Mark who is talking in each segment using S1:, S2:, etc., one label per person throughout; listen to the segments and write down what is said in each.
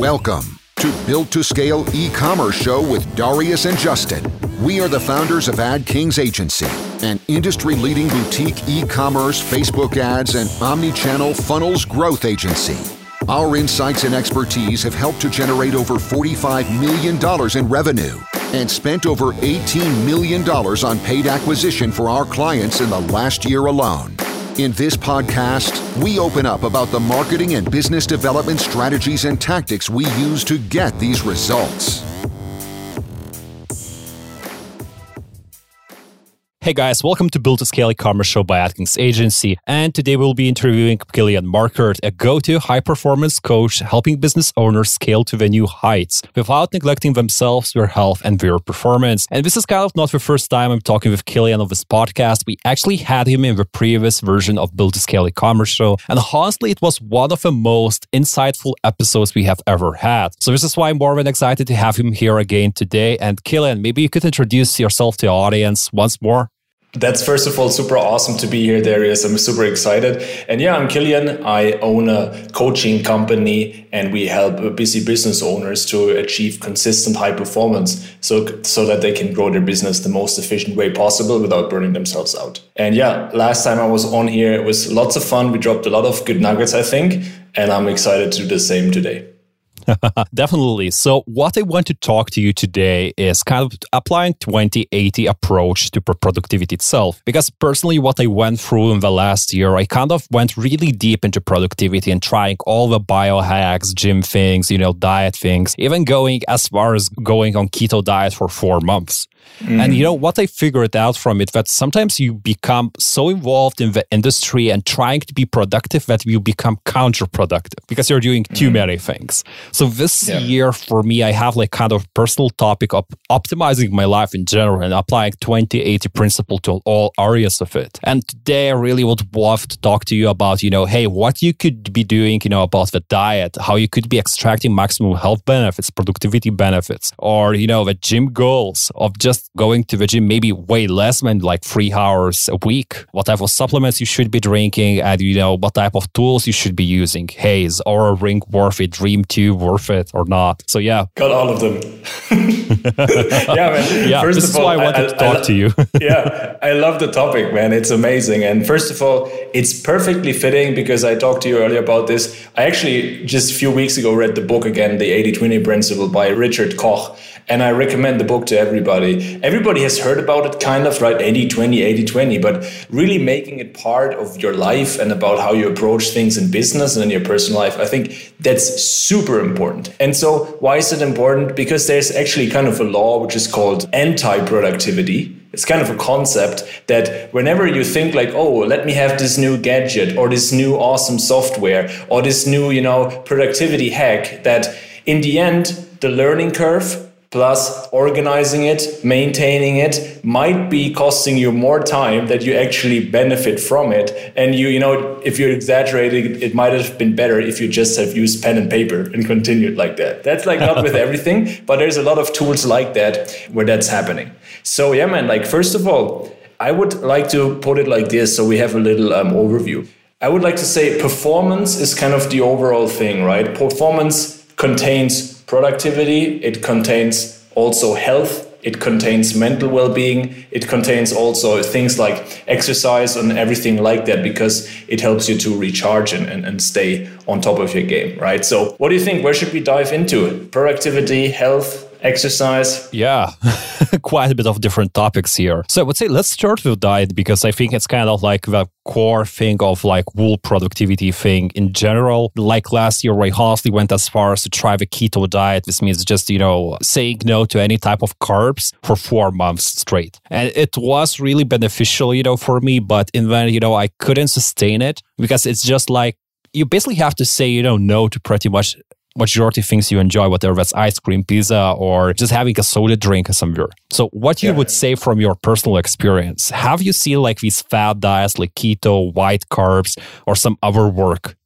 S1: Welcome to Built to Scale e-commerce show with Darius and Justin. We are the founders of Ad Kings Agency, an industry-leading boutique e-commerce, Facebook ads, and omni-channel funnels growth agency. Our insights and expertise have helped to generate over $45 million in revenue and spent over $18 million on paid acquisition for our clients in the last year alone. In this podcast, we open up about the marketing and business development strategies and tactics we use to get these results.
S2: Hey guys, welcome to Build to Scale e-commerce show by Ad Kings Agency. And today we'll be interviewing Kilian Markert, a go-to high-performance coach helping business owners scale to the new heights without neglecting themselves, their health, and their performance. And this is kind of not the first time I'm talking with Kilian on this podcast. We actually had him in the previous version of Build to Scale e-commerce show. And honestly, it was one of the most insightful episodes we have ever had. So this is why I'm more than excited to have him here again today. And Kilian, maybe you could introduce yourself to the audience once more.
S3: That's first of all super awesome to be here, Darius. I'm super excited. And yeah, I'm Kilian. I own a coaching company and we help busy business owners to achieve consistent high performance so, so that they can grow their business the most efficient way possible without burning themselves out. And yeah, last time I was on here, it was lots of fun. We dropped a lot of good nuggets, I think, and I'm excited to do the same today.
S2: Definitely. So, what I want to talk to you today is kind of applying 2080 approach to productivity itself. Because personally, what I went through in the last year, I kind of went really deep into productivity and trying all the biohacks, gym things, you know, diet things, even going as far as going on keto diet for four months. Mm. And you know what I figured out from it that sometimes you become so involved in the industry and trying to be productive that you become counterproductive because you're doing too mm. many things. So this yeah. year for me, I have like kind of personal topic of optimizing my life in general and applying 2080 principle to all areas of it. And today I really would love to talk to you about, you know, hey, what you could be doing, you know, about the diet, how you could be extracting maximum health benefits, productivity benefits, or, you know, the gym goals of just just going to the gym maybe way less than like three hours a week, what type of supplements you should be drinking, and you know what type of tools you should be using. Hey, is Oura Ring worth it? Dreem 2 worth it or not? So yeah,
S3: got all of them.
S2: yeah, man. Yeah, first this is all, why I wanted I, to talk I, to you.
S3: yeah, I love the topic, man. It's amazing. And first of all, it's perfectly fitting because I talked to you earlier about this. I actually just a few weeks ago read the book again, The 80-20 Principle by Richard Koch and I recommend the book to everybody. Everybody has heard about it, kind of, right? 80 20, 80 20, but really making it part of your life and about how you approach things in business and in your personal life, I think that's super important. And so, why is it important? Because there's actually kind of a law which is called anti productivity. It's kind of a concept that whenever you think like, oh, let me have this new gadget or this new awesome software or this new, you know, productivity hack, that in the end, the learning curve plus organizing it maintaining it might be costing you more time that you actually benefit from it. And you you know if you're exaggerating it might have been better if you just have used pen and paper and continued like that. That's like not with everything but there's a lot of tools like that where that's happening. So yeah man like first of all i would like to put it like this so we have a little um, overview. I would like to say performance is kind of the overall thing right? Performance contains productivity, it contains also health, it contains mental well-being it contains also things like exercise and everything like that because it helps you to recharge and, and, and stay on top of your game right? So what do you think? Where should we dive into? Productivity health exercise.
S2: Yeah, quite a bit of different topics here. So I would say let's start with diet because I think it's kind of like the core thing of like wool productivity thing in general. Like last year, I honestly went as far as to try the keto diet. This means just, you know, saying no to any type of carbs for four months straight. And it was really beneficial, you know, for me. But in the end, you know, I couldn't sustain it because it's just like you basically have to say, you know, no to pretty much majority things you enjoy, whether that's ice cream, pizza, or just having a soda drink somewhere. So, what you yeah. would say from your personal experience? Have you seen like these fad diets like keto, white carbs, or some other work?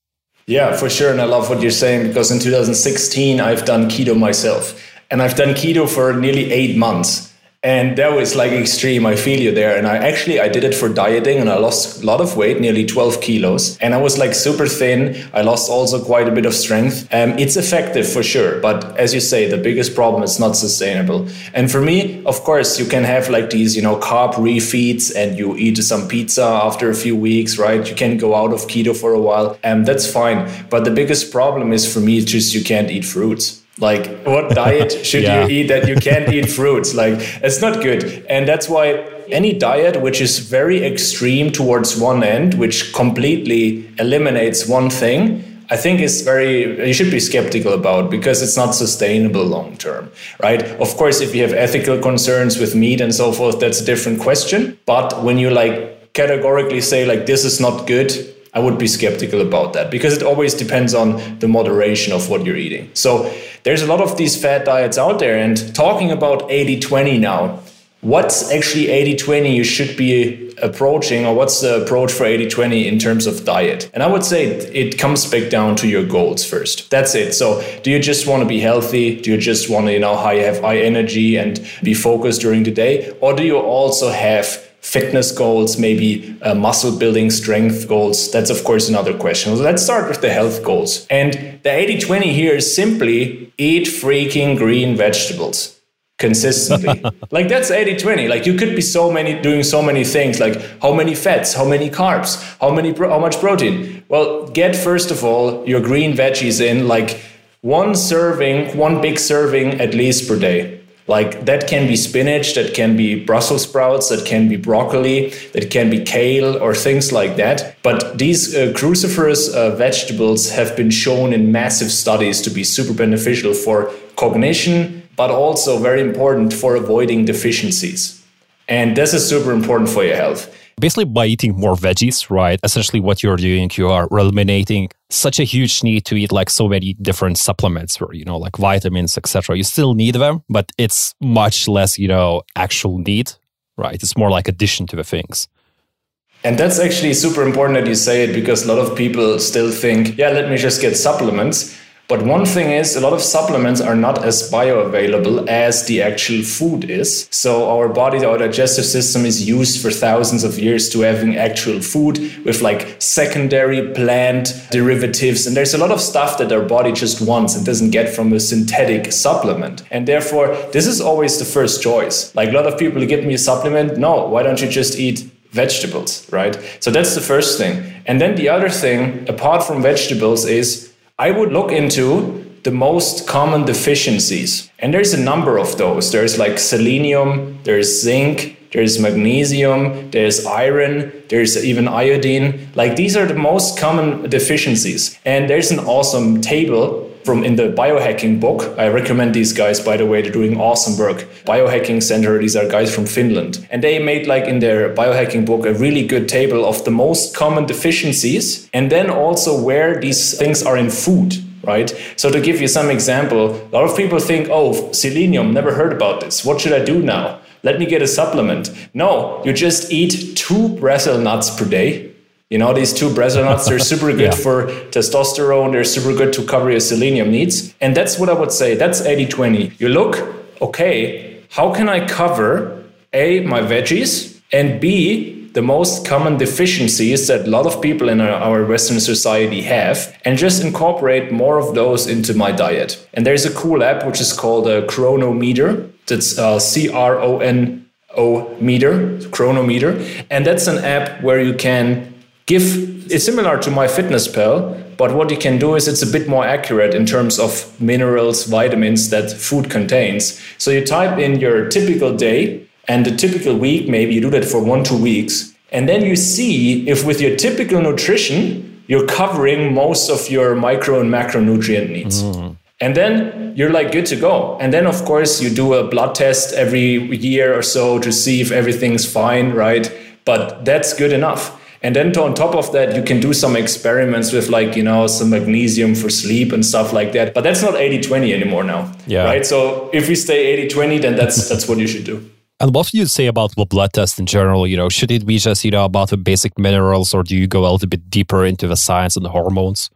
S3: Yeah, for sure. And I love what you're saying because in 2016, I've done keto myself. And I've done keto for nearly eight months. And that was like extreme. I feel you there. And i actually i did it for dieting and i lost a lot of weight nearly 12 kilos. And i was like super thin. I lost also quite a bit of strength. Um, it's effective for sure. But as you say the biggest problem is not sustainable. And for me of course you can have like these you know carb refeeds and you eat some pizza after a few weeks right? You can go out of keto for a while. And um, that's fine. But the biggest problem is for me just you can't eat fruits like, what diet should yeah. you eat that you can't eat fruits? Like, it's not good. And that's why any diet which is very extreme towards one end, which completely eliminates one thing, I think is very, you should be skeptical about because it's not sustainable long term, right? Of course, if you have ethical concerns with meat and so forth, that's a different question. But when you like categorically say, like, this is not good, I would be skeptical about that because it always depends on the moderation of what you're eating. So there's a lot of these fat diets out there. And talking about 80 20 now, what's actually 80 20 you should be approaching, or what's the approach for 80 20 in terms of diet? And I would say it comes back down to your goals first. That's it. So, do you just want to be healthy? Do you just want to, you know, have high energy and be focused during the day? Or do you also have fitness goals, maybe uh, muscle building, strength goals. That's, of course, another question. So let's start with the health goals. And the 80 20 here is simply eat freaking green vegetables consistently. like that's 80 20. Like you could be so many doing so many things like how many fats, how many carbs, how many pro- how much protein. Well, get first of all your green veggies in like one serving, one big serving at least per day. Like that can be spinach, that can be Brussels sprouts, that can be broccoli, that can be kale or things like that. But these uh, cruciferous uh, vegetables have been shown in massive studies to be super beneficial for cognition, but also very important for avoiding deficiencies. And this is super important for your health.
S2: Basically, by eating more veggies, right? Essentially, what you're doing, you are eliminating such a huge need to eat like so many different supplements or, you know, like vitamins, etc. You still need them, but it's much less, you know, actual need, right? It's more like addition to the things.
S3: And that's actually super important that you say it because a lot of people still think, yeah, let me just get supplements. But one thing is, a lot of supplements are not as bioavailable as the actual food is. So our body, our digestive system is used for thousands of years to having actual food with like secondary plant derivatives. And there's a lot of stuff that our body just wants and doesn't get from a synthetic supplement. And therefore, this is always the first choice. Like a lot of people give me a supplement. No, why don't you just eat vegetables, right? So that's the first thing. And then the other thing, apart from vegetables, is I would look into the most common deficiencies. And there's a number of those. There's like selenium, there's zinc, there's magnesium, there's iron, there's even iodine. Like these are the most common deficiencies. And there's an awesome table from in the biohacking book. I recommend these guys, by the way, they're doing awesome work. Biohacking Center, these are guys from Finland. And they made like in their biohacking book a really good table of the most common deficiencies and then also where these things are in food right? So to give you some example, a lot of people think, oh, selenium, never heard about this. What should I do now? let me get a supplement. No, you just eat two Brazil nuts per day. You know, these two Brazil nuts, they're super good yeah. for testosterone. They're super good to cover your selenium needs. And that's what I would say. That's 80 20. You look, okay, how can I cover A, my veggies, and B, the most common deficiencies that a lot of people in our Western society have, and just incorporate more of those into my diet. And there's a cool app which is called a Cronometer. That's uh, C R O N O meter, Cronometer. And that's an app where you can give, it's similar to my fitness MyFitnessPal, but what you can do is it's a bit more accurate in terms of minerals, vitamins that food contains. So you type in your typical day and the typical week, maybe you do that for one, two weeks. And then you see if with your typical nutrition, you're covering most of your micro and macronutrient needs. Mm. And then you're like good to go. And then, of course, you do a blood test every year or so to see if everything's fine, right? But that's good enough. And then on top of that, you can do some experiments with like, you know, some magnesium for sleep and stuff like that. But that's not 80 20 anymore now. Yeah. Right. So if we stay 80 20, then that's that's what you should do.
S2: And what do you say about the blood test in general? You know, should it be just, you know, about the basic minerals or do you go a little bit deeper into the science and the hormones?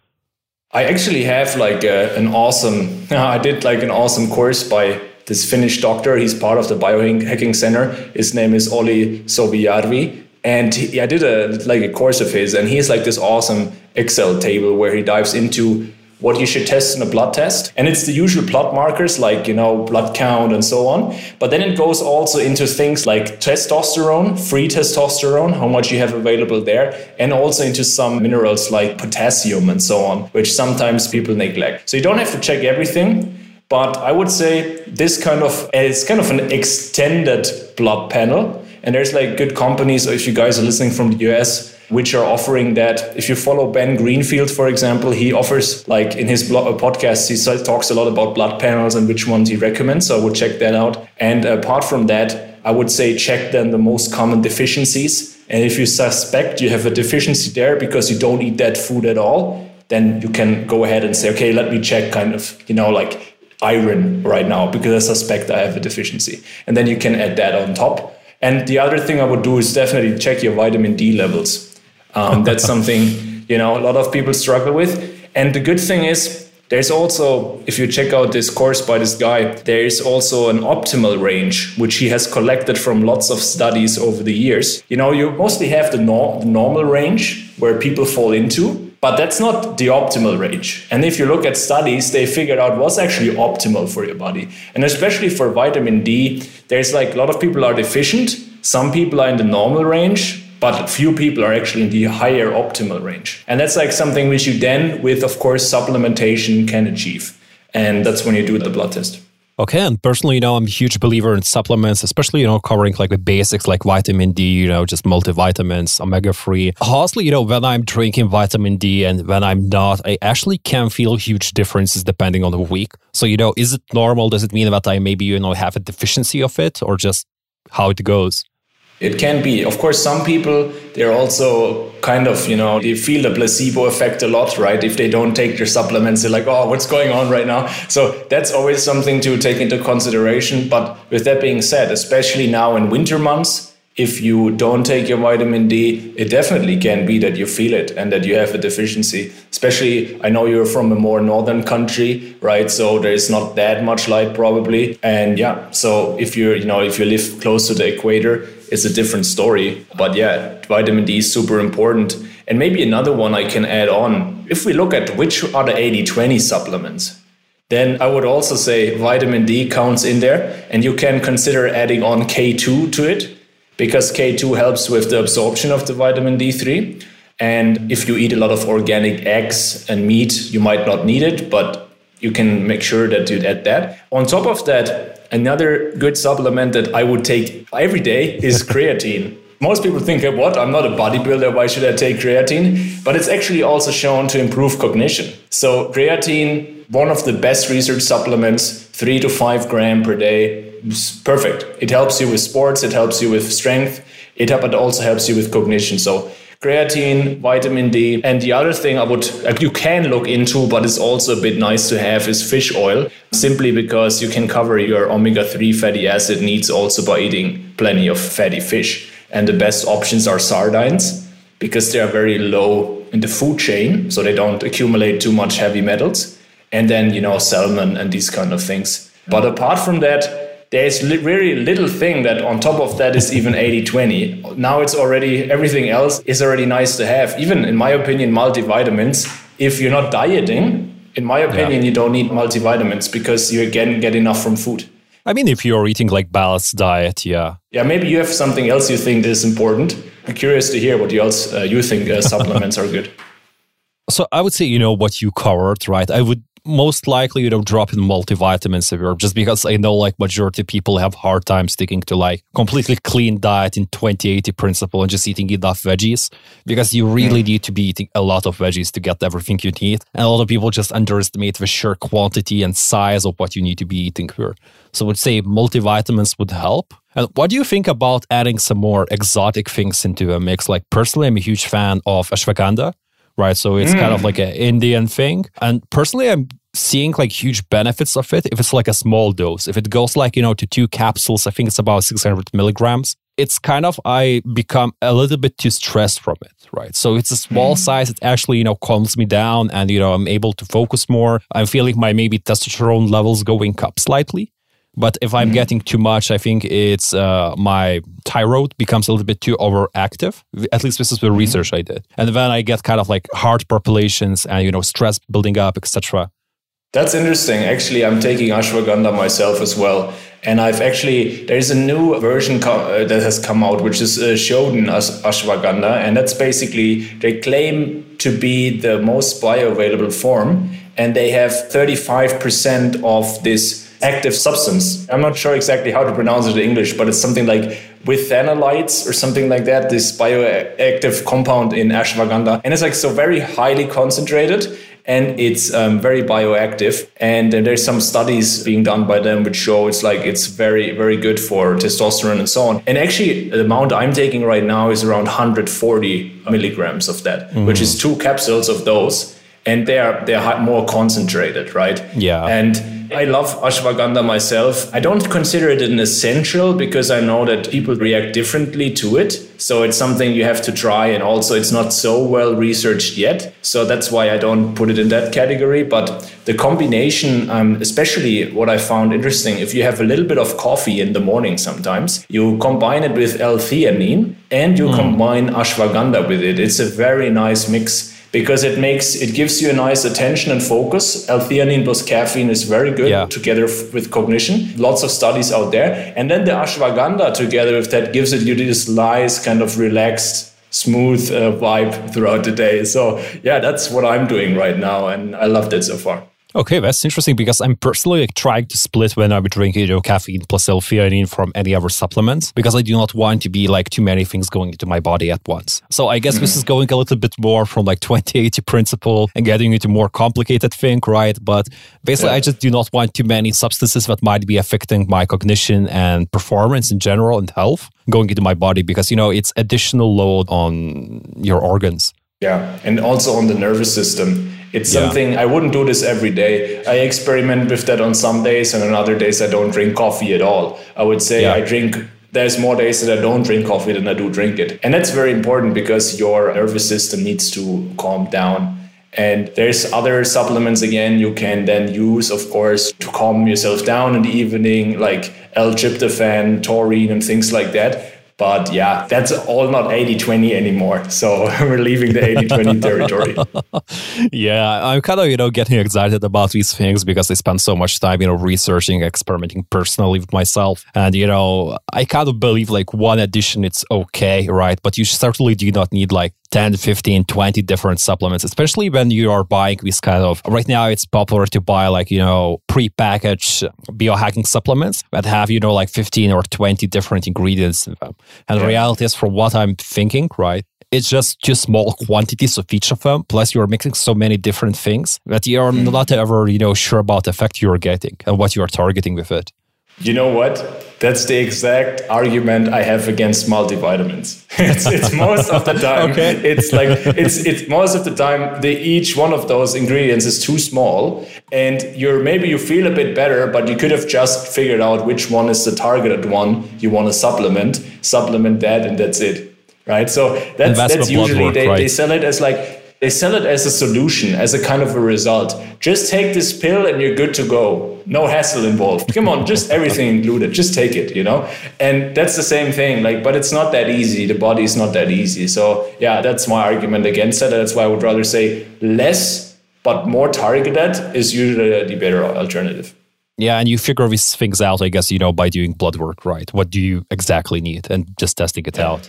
S3: I actually have like a, an awesome, I did like an awesome course by this Finnish doctor. He's part of the biohacking center. His name is Olli Sovijärvi. And he, I did a like a course of his, and he has like this awesome Excel table where he dives into what you should test in a blood test. And it's the usual blood markers like, you know, blood count and so on. But then it goes also into things like testosterone, free testosterone, how much you have available there, and also into some minerals like potassium and so on, which sometimes people neglect. So you don't have to check everything. But I would say this kind of it's kind of an extended blood panel. And there's like good companies, if you guys are listening from the US, which are offering that. If you follow Ben Greenfield, for example, he offers, like in his blog, podcast, he talks a lot about blood panels and which ones he recommends. So I would check that out. And apart from that, I would say check then the most common deficiencies. And if you suspect you have a deficiency there because you don't eat that food at all, then you can go ahead and say, okay, let me check kind of, you know, like iron right now because I suspect I have a deficiency. And then you can add that on top. And the other thing I would do is definitely check your vitamin D levels. Um, that's something you know a lot of people struggle with. And the good thing is there's also, if you check out this course by this guy, there is also an optimal range, which he has collected from lots of studies over the years. You know, you mostly have the, no- normal range where people fall into, but that's not the optimal range. And if you look at studies, they figured out what's actually optimal for your body. And especially for vitamin D, there's like a lot of people are deficient. Some people are in the normal range, but few people are actually in the higher optimal range. And that's like something which you then, with of course, supplementation can achieve. And that's when you do the blood test.
S2: Okay, and personally, you know, I'm a huge believer in supplements, especially, you know, covering like the basics like vitamin D, you know, just multivitamins, omega 3. Honestly, you know, when I'm drinking vitamin D and when I'm not, I actually can feel huge differences depending on the week. So, you know, is it normal? Does it mean that I maybe, you know, have a deficiency of it or just how it goes?
S3: It can be. Of course, some people, they're also kind of, you know, they feel the placebo effect a lot, right? If they don't take their supplements, they're like, oh, what's going on right now? So that's always something to take into consideration. But with that being said, especially now in winter months, if you don't take your vitamin D, it definitely can be that you feel it and that you have a deficiency. Especially, I know you're from a more northern country, right? So there's not that much light probably. And yeah, so if you're, you know, if you live close to the equator, it's a different story. But yeah, vitamin D is super important. And maybe another one I can add on. If we look at which are the 80 20 supplements, then I would also say vitamin D counts in there. And you can consider adding on K2 to it because K2 helps with the absorption of the vitamin D3. And if you eat a lot of organic eggs and meat, you might not need it, but you can make sure that you add that. On top of that, another good supplement that I would take every day is creatine. Most people think, what? I'm not a bodybuilder. Why should I take creatine? But it's actually also shown to improve cognition. So, creatine, one of the best research supplements, three to five gram per day, perfect. It helps you with sports, it helps you with strength, it also helps you with cognition. So creatine, vitamin D, and the other thing I would uh, you can look into, but it's also a bit nice to have is fish oil, simply because you can cover your omega three fatty acid needs also by eating plenty of fatty fish. And the best options are sardines because they are very low in the food chain, so they don't accumulate too much heavy metals. And then you know salmon and these kind of things. But apart from that, there's li- very little thing that on top of that is even 80 20 now it's already everything else is already nice to have. Even in my opinion multivitamins if you're not dieting in my opinion yeah. you don't need multivitamins because you again get enough from food.
S2: I mean if you're eating like balanced diet yeah.
S3: Yeah maybe you have something else you think is important. I'm curious to hear what else uh, you think uh, supplements are good.
S2: So I would say, you know, what you covered, right? I would most likely you know drop in multivitamins if you're just because I know like majority of people have hard time sticking to like completely clean diet in 2080 principle and just eating enough veggies because you really mm. need to be eating a lot of veggies to get everything you need. And a lot of people just underestimate the sheer quantity and size of what you need to be eating here. So I would say multivitamins would help. And what do you think about adding some more exotic things into a mix? Like personally, I'm a huge fan of ashwagandha right? So it's mm. kind of mm. like an Indian thing. And personally, I'm seeing like huge benefits of it if it's like a small dose. If it goes like, you know, to two capsules, I think it's about 600 milligrams. It's kind of, I become a little bit too stressed from it, right? So it's a small mm. size. It actually, you know, calms me down and, you know, I'm able to focus more. I'm feeling my maybe testosterone levels going up slightly. But if I'm mm-hmm. getting too much, I think it's uh, my thyroid becomes a little bit too overactive. At least this is the mm-hmm. research I did, and then I get kind of like heart palpitations and you know stress building up, etc.
S3: That's interesting. Actually, I'm taking ashwagandha myself as well. And I've actually, there's a new version co- uh, that has come out, which is uh, Shoden as ashwagandha. And that's basically, they claim to be the most bioavailable form. And they have 35% of this active substance. I'm not sure exactly how to pronounce it in English, but it's something like withanolides or something like that, this bioactive compound in ashwagandha. And it's like so very highly concentrated and it's um, very bioactive. And uh, there's some studies being done by them which show it's like it's very, very good for testosterone and so on. And actually, the amount I'm taking right now is around 140 milligrams of that, mm-hmm. which is two capsules of those. And they are they're more concentrated, right?
S2: Yeah.
S3: And I love ashwagandha myself. I don't consider it an essential because I know that people react differently to it. So it's something you have to try. And also, it's not so well researched yet. So that's why I don't put it in that category. But the combination, um, especially what I found interesting, if you have a little bit of coffee in the morning sometimes, you combine it with L theanine and you mm. combine ashwagandha with it. It's a very nice mix because it makes it gives you a nice attention and focus. L-theanine plus caffeine is very good yeah. together f- with cognition. Lots of studies out there, and then the ashwagandha together with that gives it you this nice kind of relaxed, smooth uh, vibe throughout the day. So yeah, that's what I'm doing right now, and I loved it so far.
S2: Okay, that's interesting because I'm personally like, trying to split when I'm drinking you know, caffeine plus L-theanine from any other supplements because I do not want to be like too many things going into my body at once. So I guess mm-hmm. this is going a little bit more from like 2080 principle and getting into more complicated thing, right? But basically, yeah. I just do not want too many substances that might be affecting my cognition and performance in general and health going into my body because you know it's additional load on your organs.
S3: Yeah, and also on the nervous system it's something. I wouldn't do this every day. I experiment with that on some days, and on other days I don't drink coffee at all. I would say yeah. I drink. There's more days that I don't drink coffee than I do drink it, and that's very important because your nervous system needs to calm down. And there's other supplements again you can then use, of course, to calm yourself down in the evening, like L-tryptophan, taurine, and things like that but yeah, that's all not 80 20 anymore. So we're leaving the 80 20 territory.
S2: yeah, I'm kind of, you know, getting excited about these things because I spend so much time, you know, researching, experimenting personally with myself. And, you know, I kind of believe like one addition, it's okay, right? But you certainly do not need like 10, 15, 20 different supplements, especially when you are buying these kind of, right now it's popular to buy like, you know, pre-packaged biohacking supplements that have, you know, like 15 or 20 different ingredients in them. And the reality is from what I'm thinking, right? It's just too small quantities of each of them. Plus, you're mixing so many different things that you're mm. not ever, you know, sure about the effect you're getting and what you're targeting with it.
S3: You know what? That's the exact argument I have against multivitamins. it's, it's most of the time. okay. It's like it's it's most of the time the each one of those ingredients is too small, and you're maybe you feel a bit better, but you could have just figured out which one is the targeted one you want to supplement, supplement that, and that's it, right? So that's that's, that's usually work, they, right? they sell it as like they sell it as a solution, as a kind of a result. Just take this pill and you're good to go. No hassle involved. Come on, just everything included. Just take it, you know? And that's the same thing. Like, but it's not that easy. The body is not that easy. So yeah, that's my argument against it. That's why I would rather say less, but more targeted is usually the better alternative.
S2: Yeah, and you figure these things out, I guess, you know, by doing blood work, right? What do you exactly need and just testing it yeah. out.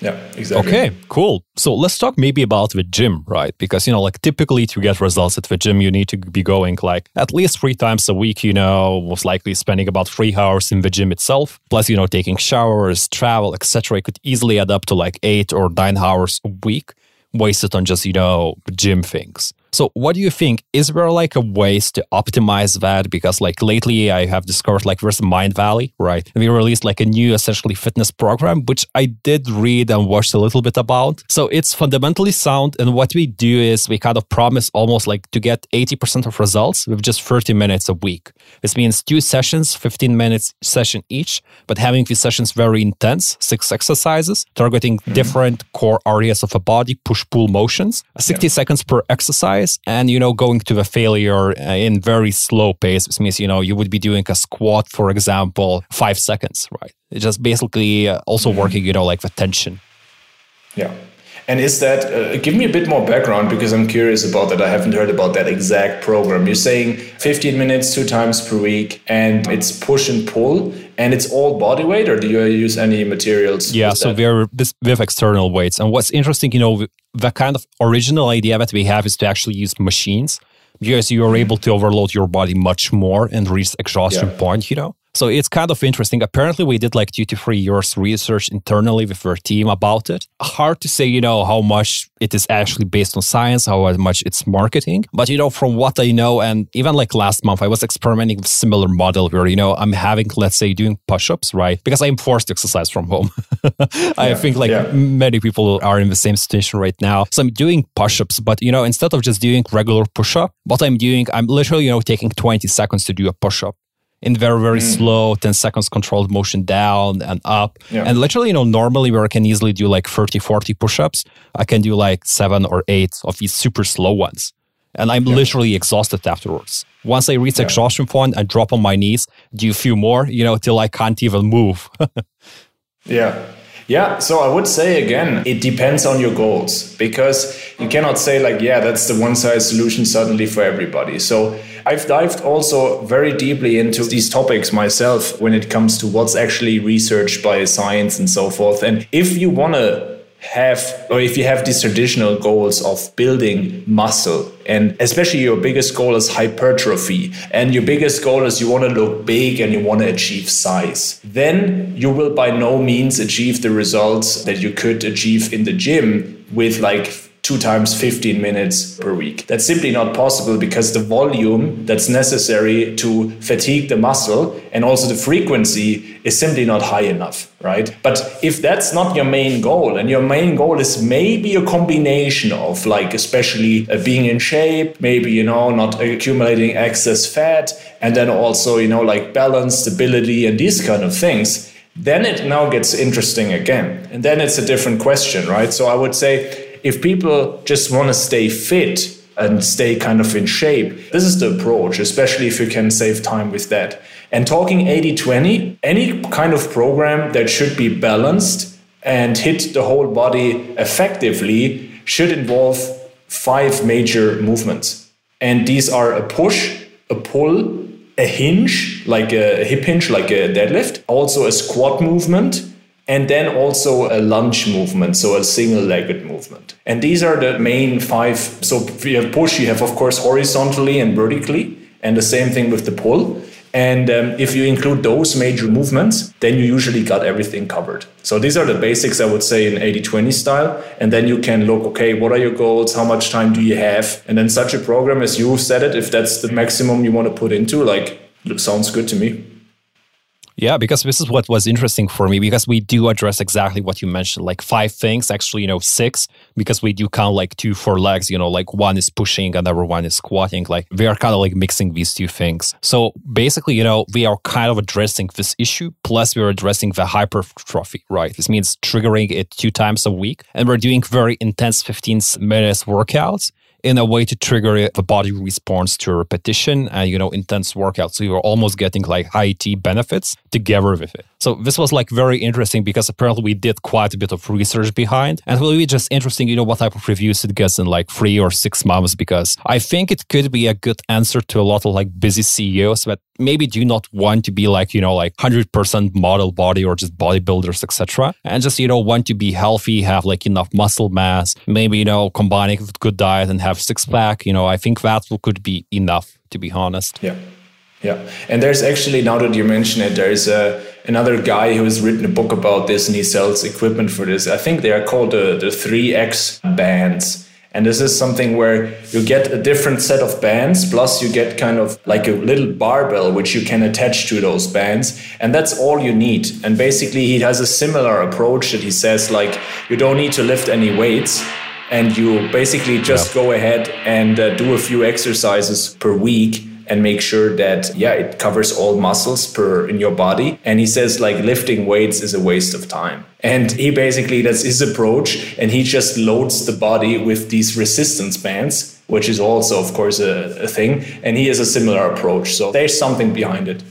S3: Yeah, exactly.
S2: Okay, cool. So let's talk maybe about the gym, right? Because, you know, like typically to get results at the gym, you need to be going like at least three times a week, you know, most likely spending about three hours in the gym itself, plus, you know, taking showers, travel, etc. It could easily add up to like eight or nine hours a week wasted on just, you know, gym things. So, what do you think? Is there like a ways to optimize that? Because like lately, I have discovered like there's Mindvalley, right? And we released like a new essentially fitness program, which I did read and watched a little bit about. So it's fundamentally sound. And what we do is we kind of promise almost like to get 80% of results with just 30 minutes a week. This means two sessions, 15 minutes session each, but having these sessions very intense, six exercises, targeting mm-hmm. different core areas of a body, push pull motions, 60 yeah. seconds per exercise exercise and, you know, going to the failure uh, in very slow pace. This means, you know, you would be doing a squat, for example, five seconds, right? It's just basically uh, also mm-hmm. working, you know, like the tension.
S3: Yeah. And is that, uh, give me a bit more background because I'm curious about that. I haven't heard about that exact program. You're saying 15 minutes, two times per week, and it's push and pull, and it's all body weight, or do you use any materials?
S2: Yeah, so we're this, we have external weights. And what's interesting, you know, the kind of original idea that we have is to actually use machines because you are able to overload your body much more and reach exhaustion yeah. point, you know. So it's kind of interesting. Apparently, we did like two to three years research internally with our team about it. Hard to say, you know, how much it is actually based on science, how much it's marketing. But, you know, from what I know, and even like last month, I was experimenting with similar model where, you know, I'm having, let's say, doing push-ups, right? Because I'm forced to exercise from home. I yeah, think like yeah. many people are in the same situation right now. So I'm doing push-ups, but, you know, instead of just doing regular push-up, what I'm doing, I'm literally, you know, taking 20 seconds to do a push-up in very very mm. slow 10 seconds controlled motion down and up yeah. and literally you know normally where i can easily do like 30 40 push-ups i can do like seven or eight of these super slow ones and i'm yeah. literally exhausted afterwards once i reach yeah. exhaustion point i drop on my knees do a few more you know till i can't even move
S3: yeah yeah, so I would say again, it depends on your goals because you cannot say, like, yeah, that's the one size solution suddenly for everybody. So I've dived also very deeply into these topics myself when it comes to what's actually researched by science and so forth. And if you want to have or if you have these traditional goals of building muscle and especially your biggest goal is hypertrophy and your biggest goal is you want to look big and you want to achieve size then you will by no means achieve the results that you could achieve in the gym with like two times 15 minutes per week. That's simply not possible because the volume that's necessary to fatigue the muscle and also the frequency is simply not high enough, right? But if that's not your main goal and your main goal is maybe a combination of like especially uh, being in shape, maybe you know not accumulating excess fat and then also you know like balance, stability and these kind of things, then it now gets interesting again. And then it's a different question, right? So I would say if people just want to stay fit and stay kind of in shape, this is the approach, especially if you can save time with that. And talking 80 20, any kind of program that should be balanced and hit the whole body effectively should involve five major movements. And these are a push, a pull, a hinge, like a hip hinge, like a deadlift, also a squat movement, and then also a lunge movement, so a single legged movement. And these are the main five. So you have push, you have, of course, horizontally and vertically, and the same thing with the pull. And um, if you include those major movements, then you usually got everything covered. So these are the basics, I would say, in 80 20 style. And then you can look, okay, what are your goals? How much time do you have? And then such a program, as you said it, if that's the maximum you want to put into, like, sounds good to me.
S2: Yeah, because this is what was interesting for me because we do address exactly what you mentioned, like five things, actually, you know, six, because we do count like two for legs, you know, like one is pushing, another one is squatting. Like we are kind of like mixing these two things. So basically, you know, we are kind of addressing this issue, plus we're addressing the hypertrophy, right? This means triggering it two times a week. And we're doing very intense 15 minutes workouts in a way to trigger the body response to a repetition and you know intense workout. So you're almost getting like HIIT benefits together with it. So this was like very interesting because apparently we did quite a bit of research behind. And it will be just interesting you know what type of reviews it gets in like three or six months because i think it could be a good answer to a lot of like busy ceos that maybe do not want to be like you know like 100% model body or just bodybuilders etc and just you know want to be healthy have like enough muscle mass maybe you know combining with good diet and have six pack. You know, I think that could be enough, to be honest.
S3: Yeah. Yeah. And there's actually, now that you mention it, there's a, another guy who has written a book about this and he sells equipment for this. I think they are called the, the 3X bands. And this is something where you get a different set of bands, plus you get kind of like a little barbell, which you can attach to those bands. And that's all you need. And basically, he has a similar approach that he says, like, you don't need to lift any weights and you basically just yeah. go ahead and uh, do a few exercises per week and make sure that yeah it covers all muscles per in your body and he says like lifting weights is a waste of time and he basically that's his approach and he just loads the body with these resistance bands which is also, of course, a, a thing. And he has a similar approach. So there's something behind it.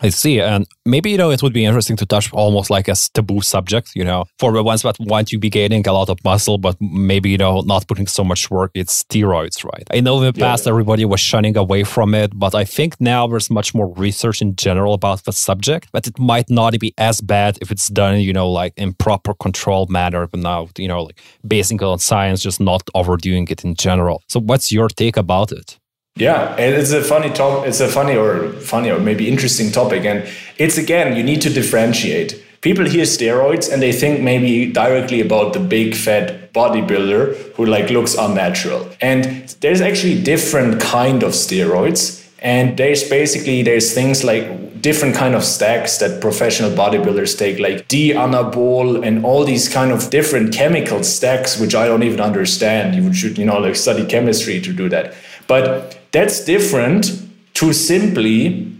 S2: I see. And maybe, you know, it would be interesting to touch almost like a taboo subject, you know, for the ones that want to be gaining a lot of muscle, but maybe, you know, not putting so much work, it's steroids, right? I know in the past yeah. everybody was shunning away from it, but I think now there's much more research in general about the subject, but it might not be as bad if it's done, you know, like in proper controlled manner, but now, you know, like basing on science, just not overdoing it in general. So what's your take about it?
S3: Yeah, it's a funny top. It's a funny or funny or maybe interesting topic, and it's again you need to differentiate. People hear steroids and they think maybe directly about the big fat bodybuilder who like looks unnatural. And there's actually different kind of steroids, and there's basically there's things like different kind of stacks that professional bodybuilders take like Dianabol and all these kind of different chemical stacks which i don't even understand you should you know like study chemistry to do that but that's different to simply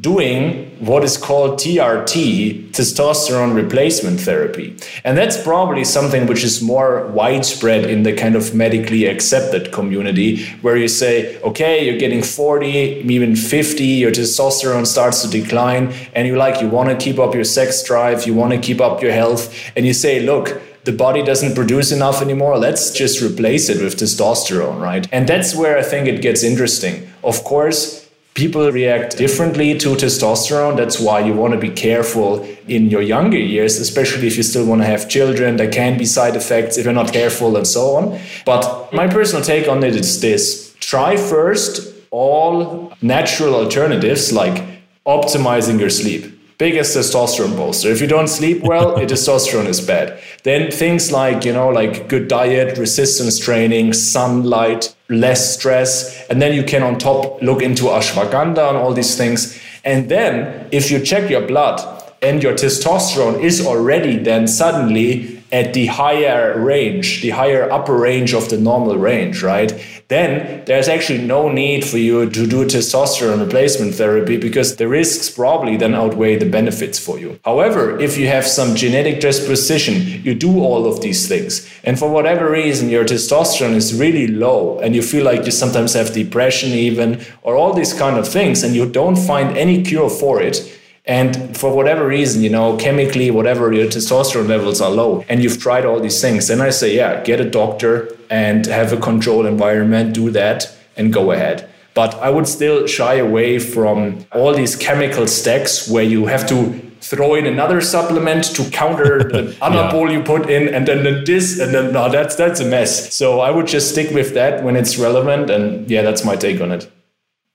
S3: doing what is called TRT, testosterone replacement therapy. And that's probably something which is more widespread in the kind of medically accepted community, where you say, okay, you're getting 40, even 50, your testosterone starts to decline, and you like, you want to keep up your sex drive, you want to keep up your health, and you say, look, the body doesn't produce enough anymore. Let's just replace it with testosterone, right? And that's where I think it gets interesting. Of course, people react differently to testosterone. That's why you want to be careful in your younger years, especially if you still want to have children. There can be side effects if you're not careful and so on. But my personal take on it is this try first all natural alternatives like optimizing your sleep biggest testosterone booster. If you don't sleep well, your testosterone is bad. Then things like, you know, like good diet, resistance training, sunlight, less stress. And then you can on top look into ashwagandha and all these things. And then if you check your blood and your testosterone is already then suddenly at the higher range, the higher upper range of the normal range, right? Then there's actually no need for you to do testosterone replacement therapy because the risks probably then outweigh the benefits for you. However, if you have some genetic disposition, you do all of these things, and for whatever reason your testosterone is really low and you feel like you sometimes have depression even or all these kind of things and you don't find any cure for it, and for whatever reason, you know, chemically, whatever your testosterone levels are low, and you've tried all these things, then I say, yeah, get a doctor and have a controlled environment, do that, and go ahead. But I would still shy away from all these chemical stacks where you have to throw in another supplement to counter the anabol yeah. you put in, and then this, and then no, that's that's a mess. So I would just stick with that when it's relevant, and yeah, that's my take on it.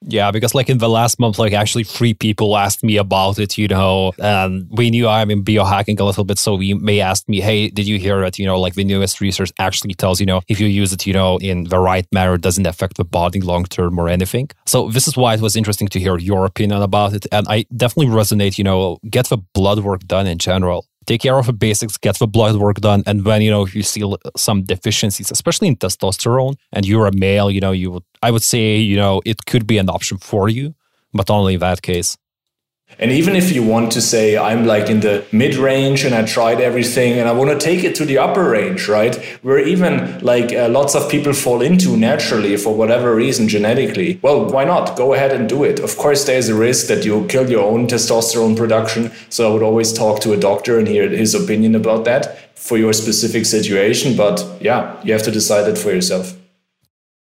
S2: Yeah, because like in the last month, like actually three people asked me about it, you know, and we knew I'm in biohacking a little bit. So we may ask me, hey, did you hear it? You know, like the newest research actually tells, you know, if you use it, you know, in the right manner, it doesn't affect the body long term or anything. So this is why it was interesting to hear your opinion about it. And I definitely resonate, you know, get the blood work done in general take care of the basics, get the blood work done, and when you know if you see some deficiencies, especially in testosterone, and you're a male, you know you would I would say you know it could be an option for you, but only in that case.
S3: And even if you want to say, I'm like in the mid range and I tried everything and I want to take it to the upper range, right? Where even like uh, lots of people fall into naturally for whatever reason genetically. Well, why not? Go ahead and do it. Of course, there's a risk that you kill your own testosterone production. So I would always talk to a doctor and hear his opinion about that for your specific situation. But yeah, you have to decide it for yourself.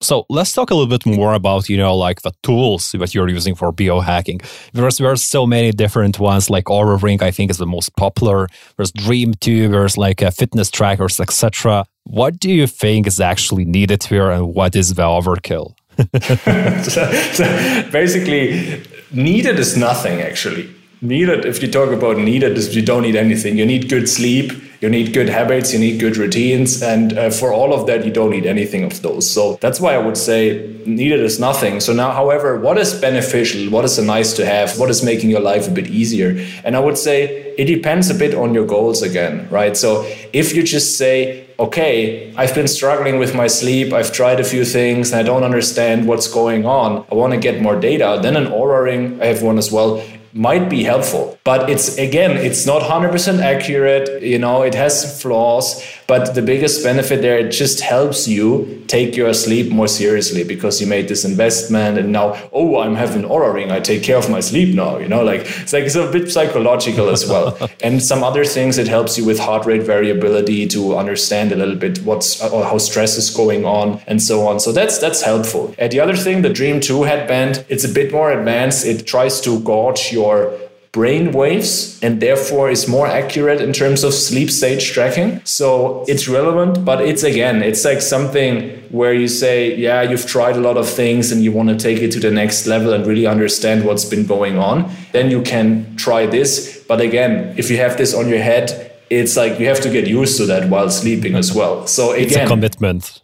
S2: So let's talk a little bit more about, you know, like the tools that you're using for biohacking. There's there's so many different ones, like Oura Ring, I think is the most popular. There's Dreem 2, there's like uh, fitness trackers, etc. What do you think is actually needed here and what is the overkill?
S3: so, so basically, needed is nothing actually. Needed, if you talk about needed, is you don't need anything. You need good sleep, you need good habits, you need good routines. And uh, for all of that, you don't need anything of those. So that's why I would say needed is nothing. So now, however, what is beneficial? What is a nice to have? What is making your life a bit easier? And I would say it depends a bit on your goals again, right? So if you just say, okay, I've been struggling with my sleep, I've tried a few things, and I don't understand what's going on, I want to get more data, then an Oura ring, I have one as well, might be helpful. But it's again, it's not 100% accurate. You know, it has flaws. But the biggest benefit there, it just helps you take your sleep more seriously because you made this investment and now, oh, I'm having Oura ring. I take care of my sleep now. You know, like it's like it's a bit psychological as well. and some other things, it helps you with heart rate variability to understand a little bit what's uh, or how stress is going on and so on. So that's that's helpful. And the other thing, the Dreem 2 headband, it's a bit more advanced. It tries to gauge your brain waves and therefore is more accurate in terms of sleep stage tracking. So it's relevant, but it's again, it's like something where you say, yeah, you've tried a lot of things and you want to take it to the next level and really understand what's been going on. Then you can try this. But again, if you have this on your head, it's like you have to get used to that while sleeping as well. So again,
S2: it's a commitment.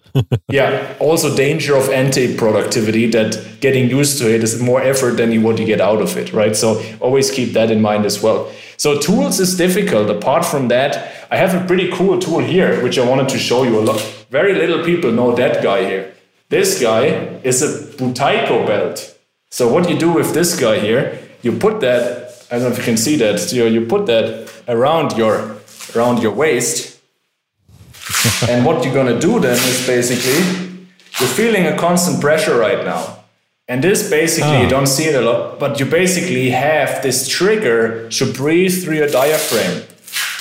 S3: Yeah. Also, danger of anti-productivity that getting used to it is more effort than you what you get out of it, right? So always keep that in mind as well. So tools is difficult. Apart from that, I have a pretty cool tool here, which I wanted to show you a lot. Very little people know that guy here. This guy is a Buteyko belt. So what you do with this guy here, you put that, I don't know if you can see that, so you put that around your around your waist and what you're going to do then is basically you're feeling a constant pressure right now. And this basically, oh. you ah. don't see it a lot, but you basically have this trigger to breathe through your diaphragm.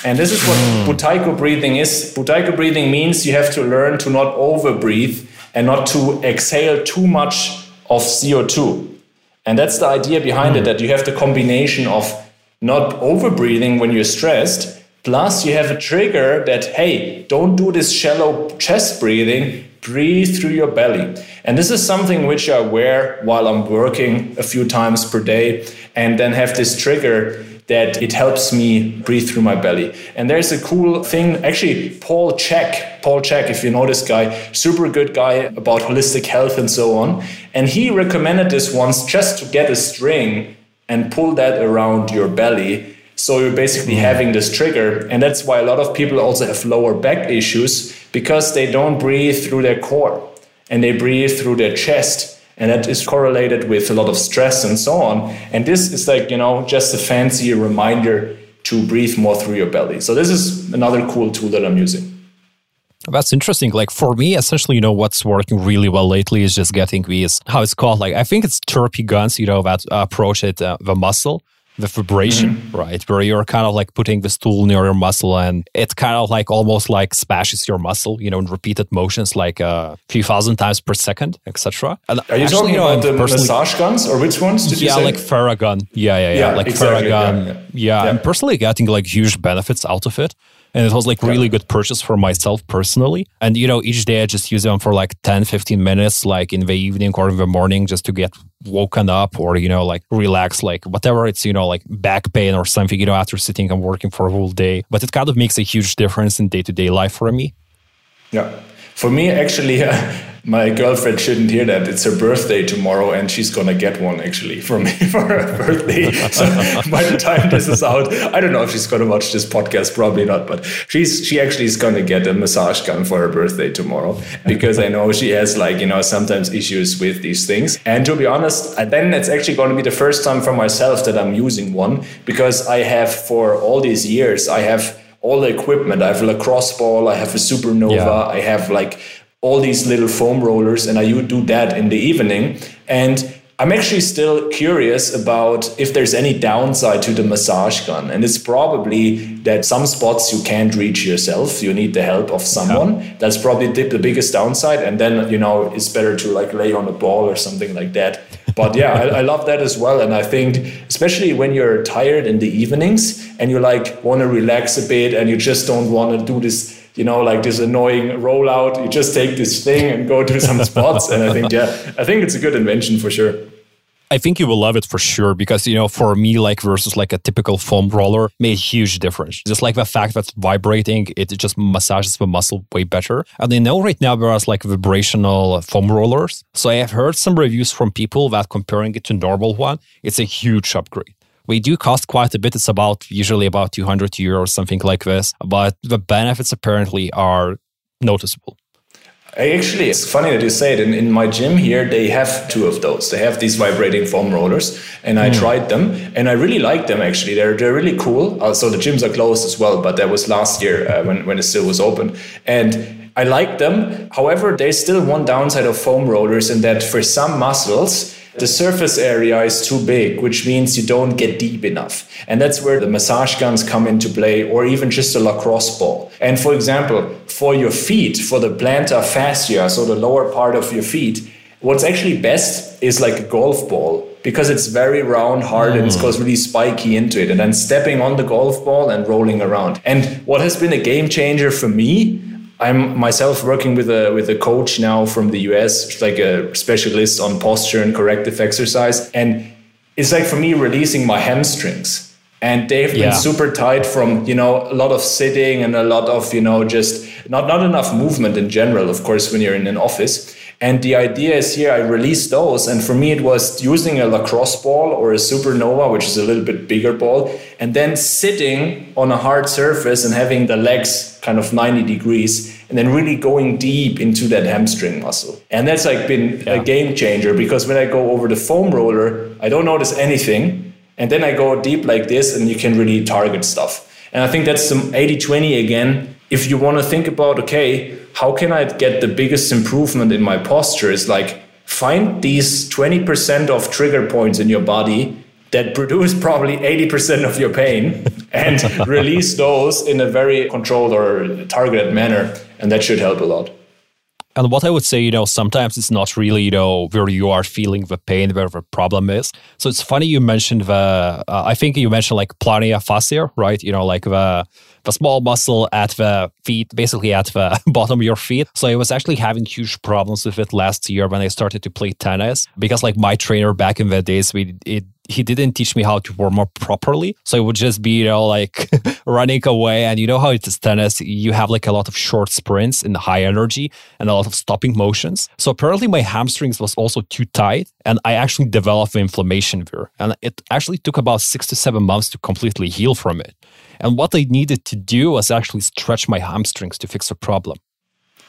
S3: And this is what mm. Buteyko breathing is. Buteyko breathing means you have to learn to not overbreathe and not to exhale too much of CO2. And that's the idea behind mm. it hmm. that you have the combination of not overbreathing when you're stressed Plus, you have a trigger that, hey, don't do this shallow chest breathing, breathe through your belly. And this is something which I wear while I'm working a few times per day, and then have this trigger that it helps me breathe through my belly. And there's a cool thing, actually, Paul Chek, Paul Chek, if you know this guy, super good guy about holistic health and so on. And he recommended this once just to get a string and pull that around your belly so you're basically mm. having this trigger. And that's why a lot of people also have lower back issues because they don't breathe through their core and they breathe through their chest. And that is correlated with a lot of stress and so on. And this is like, you know, just a fancy reminder to breathe more through your belly. So this is another cool tool that I'm using.
S2: That's interesting. Like for me, essentially, you know, what's working really well lately is just getting these, how it's called, like, I think it's therapy guns, you know, that approach it, uh, the muscle the vibration, mm-hmm. right? Where you're kind of like putting this tool near your muscle and it kind of like almost like smashes your muscle, you know, in repeated motions like a few thousand times per second, etc.
S3: Are you actually, talking you know, about the massage guns or which ones did
S2: yeah,
S3: you say?
S2: like Theragun. Yeah, yeah, yeah. yeah like exactly, Theragun. Yeah, yeah. yeah, I'm personally getting like huge benefits out of it and it was like really good purchase for myself personally. And you know each day i just use them for like 10 15 minutes like in the evening or in the morning just to get woken up or you know like relax like whatever it's you know like back pain or something you know after sitting and working for a whole day. But it kind of makes a huge difference in day-to-day life for me.
S3: Yeah for me actually uh, my girlfriend shouldn't hear that. It's her birthday tomorrow, and she's gonna get one actually for me for her birthday. So by the time this is out, I don't know if she's gonna watch this podcast. Probably not, but she's she actually is gonna get a massage gun for her birthday tomorrow because I know she has like you know sometimes issues with these things. And to be honest, then it's actually going to be the first time for myself that I'm using one because I have for all these years I have all the equipment. I have a lacrosse ball, I have a supernova, yeah. I have like all these little foam rollers and I do that in the evening. And I'm actually still curious about if there's any downside to the massage gun. And it's probably that some spots you can't reach yourself. You need the help of someone. Yeah. That's probably the, the biggest downside. And then, you know, it's better to like lay on a ball or something like that. But yeah, I, I love that as well. And I think, especially when you're tired in the evenings and you like want to relax a bit and you just don't want to do this you know, like this annoying rollout. You just take this thing and go to some spots. And I think, yeah, I think it's a good invention for sure.
S2: I think you will love it for sure because you know for me like versus like a typical foam roller made huge difference. Just like the fact that vibrating it just massages the muscle way better. And I know right now there are like vibrational foam rollers. So I have heard some reviews from people that comparing it to normal one, it's a huge upgrade. We do cost quite a bit. It's about usually about 200 euros, something like this. But the benefits apparently are noticeable.
S3: Actually, it's funny that you say it. In, in my gym here, they have two of those. They have these vibrating foam rollers, and I mm. tried them, and I really like them. Actually, they're they're really cool. Uh, so the gyms are closed as well, but that was last year uh, when when it still was open, and I like them. However, there's still one downside of foam rollers, in that for some muscles the surface area is too big, which means you don't get deep enough. And that's where the massage guns come into play, or even just a lacrosse ball. And for example, for your feet, for the plantar fascia, so the lower part of your feet, what's actually best is like a golf ball because it's very round, hard, mm. and it goes really spiky into it. And then stepping on the golf ball and rolling around. And what has been a game changer for me I'm myself working with a with a coach now from the US, like a specialist on posture and corrective exercise, and it's like for me releasing my hamstrings, and they've yeah. been super tight from you know a lot of sitting and a lot of you know just not not enough movement in general. Of course, when you're in an office, and the idea is here I release those. And for me, it was using a lacrosse ball or a supernova, which is a little bit bigger ball, and then sitting on a hard surface and having the legs kind of 90 degrees and then really going deep into that hamstring muscle. And that's like been yeah. a game changer because when I go over the foam roller, I don't notice anything. And then I go deep like this and you can really target stuff. And I think that's some 80 20 again. If you want to think about, okay, how can I get the biggest improvement in my posture? Is like find these 20% of trigger points in your body that produce probably 80% of your pain and release those in a very controlled or targeted manner. And that should help a lot.
S2: And what I would say, you know, sometimes it's not really, you know, where you are feeling the pain, where the problem is. So it's funny you mentioned the, uh, I think you mentioned like plantar fascia, right? You know, like the the small muscle at the feet, basically at the bottom of your feet. So I was actually having huge problems with it last year when I started to play tennis because like my trainer back in the days, we it he didn't teach me how to warm up properly. So it would just be, you know, like running away. And you know how it is tennis, you have like a lot of short sprints and high energy and a lot of stopping motions. So apparently my hamstrings was also too tight and I actually developed inflammation there. And it actually took about six to seven months to completely heal from it. And what I needed to do was actually stretch my hamstrings to fix the problem.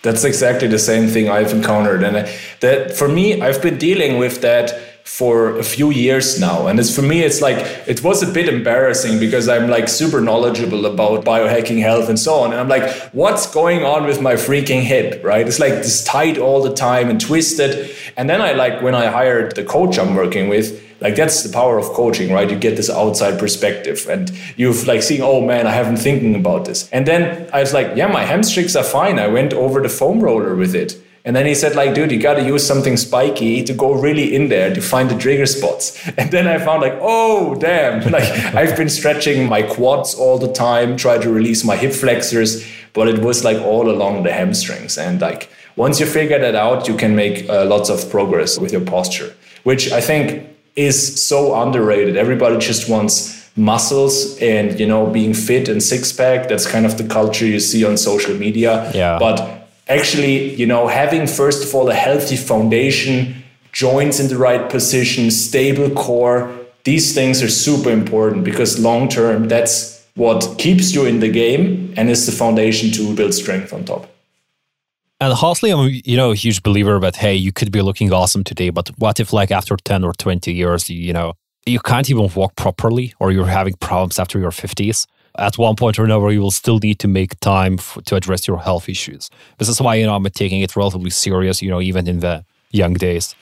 S3: That's exactly the same thing I've encountered. And that for me, I've been dealing with that for a few years now. And it's for me it's like it was a bit embarrassing because i'm like super knowledgeable about biohacking health and so on. And i'm like what's going on with my freaking hip right? It's like this tight all the time and twisted. And then i like when i hired the coach i'm working with like that's the power of coaching right? You get this outside perspective and you've like seeing oh man i haven't thinking about this. And then i was like yeah my hamstrings are fine. I went over the foam roller with it and then he said, like, dude, you got to use something spiky to go really in there to find the trigger spots. And then I found like, oh, damn. Like I've been stretching my quads all the time, try to release my hip flexors, but it was like all along the hamstrings. And like once you figure that out, you can make uh, lots of progress with your posture, which I think is so underrated. Everybody just wants muscles and you know being fit and six pack that's kind of the culture you see on social media
S2: yeah
S3: but actually, you know, having first of all a healthy foundation, joints in the right position, stable core, these things are super important because long term, that's what keeps you in the game and is the foundation to build strength on top.
S2: And honestly, I'm you know a huge believer that hey, you could be looking awesome today, but what if like after ten or twenty years, you know, you can't even walk properly, or you're having problems after your fifties? At one point or another, you will still need to make time to address your health issues. This is why, you know, I'm taking it relatively serious, you know, even in the young days.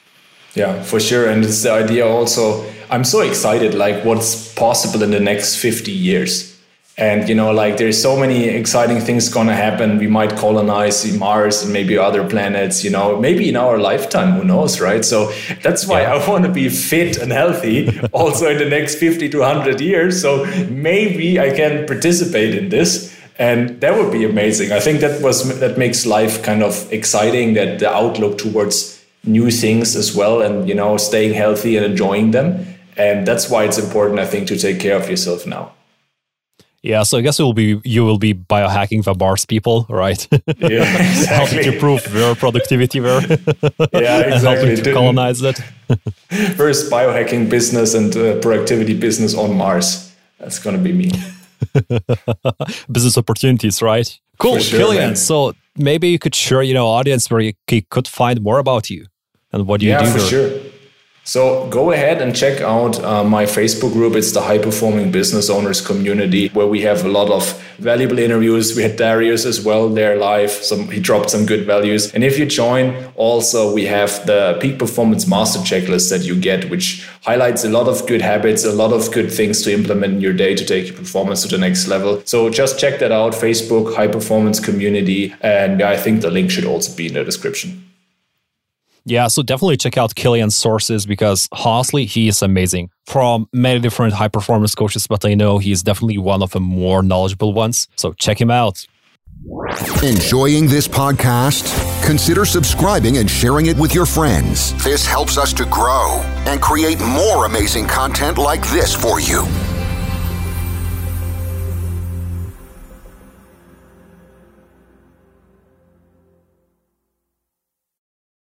S3: Yeah, for sure. And it's the idea also, I'm so excited, like what's possible in the next 50 years and you know like there's so many exciting things gonna happen. We might colonize mars and maybe other planets you know maybe in our lifetime who knows right? So that's why yeah. i want to be fit and healthy also in the next 50 to 100 years. So maybe i can participate in this and that would be amazing. I think that was that makes life kind of exciting that the outlook towards new things as well and you know staying healthy and enjoying them. And that's why it's important i think to take care of yourself now
S2: yeah, so I guess it will be you will be biohacking the Mars people, right?
S3: Yeah, exactly.
S2: helping to improve their productivity there.
S3: yeah, exactly.
S2: helping to colonize that.
S3: First biohacking business and uh, productivity business on Mars. That's going to be me.
S2: Business opportunities, right? Cool, sure, Killian. Man. So maybe you could share, you know, audience where you could find more about you and what you
S3: yeah,
S2: do.
S3: Yeah, for sure. So go ahead and check out uh, my Facebook group. It's the High Performing Business Owners Community, where we have a lot of valuable interviews. We had Darius as well there live. Some he dropped some good values. And if you join, also we have the Peak Performance Master Checklist that you get, which highlights a lot of good habits, a lot of good things to implement in your day to take your performance to the next level. So just check that out. Facebook High Performance Community, and I think the link should also be in the description.
S2: Yeah, so definitely check out Killian's sources because honestly, he is amazing. From many different high performance coaches, but I know he's definitely one of the more knowledgeable ones. So check him out.
S1: Enjoying this podcast? Consider subscribing and sharing it with your friends. This helps us to grow and create more amazing content like this for you.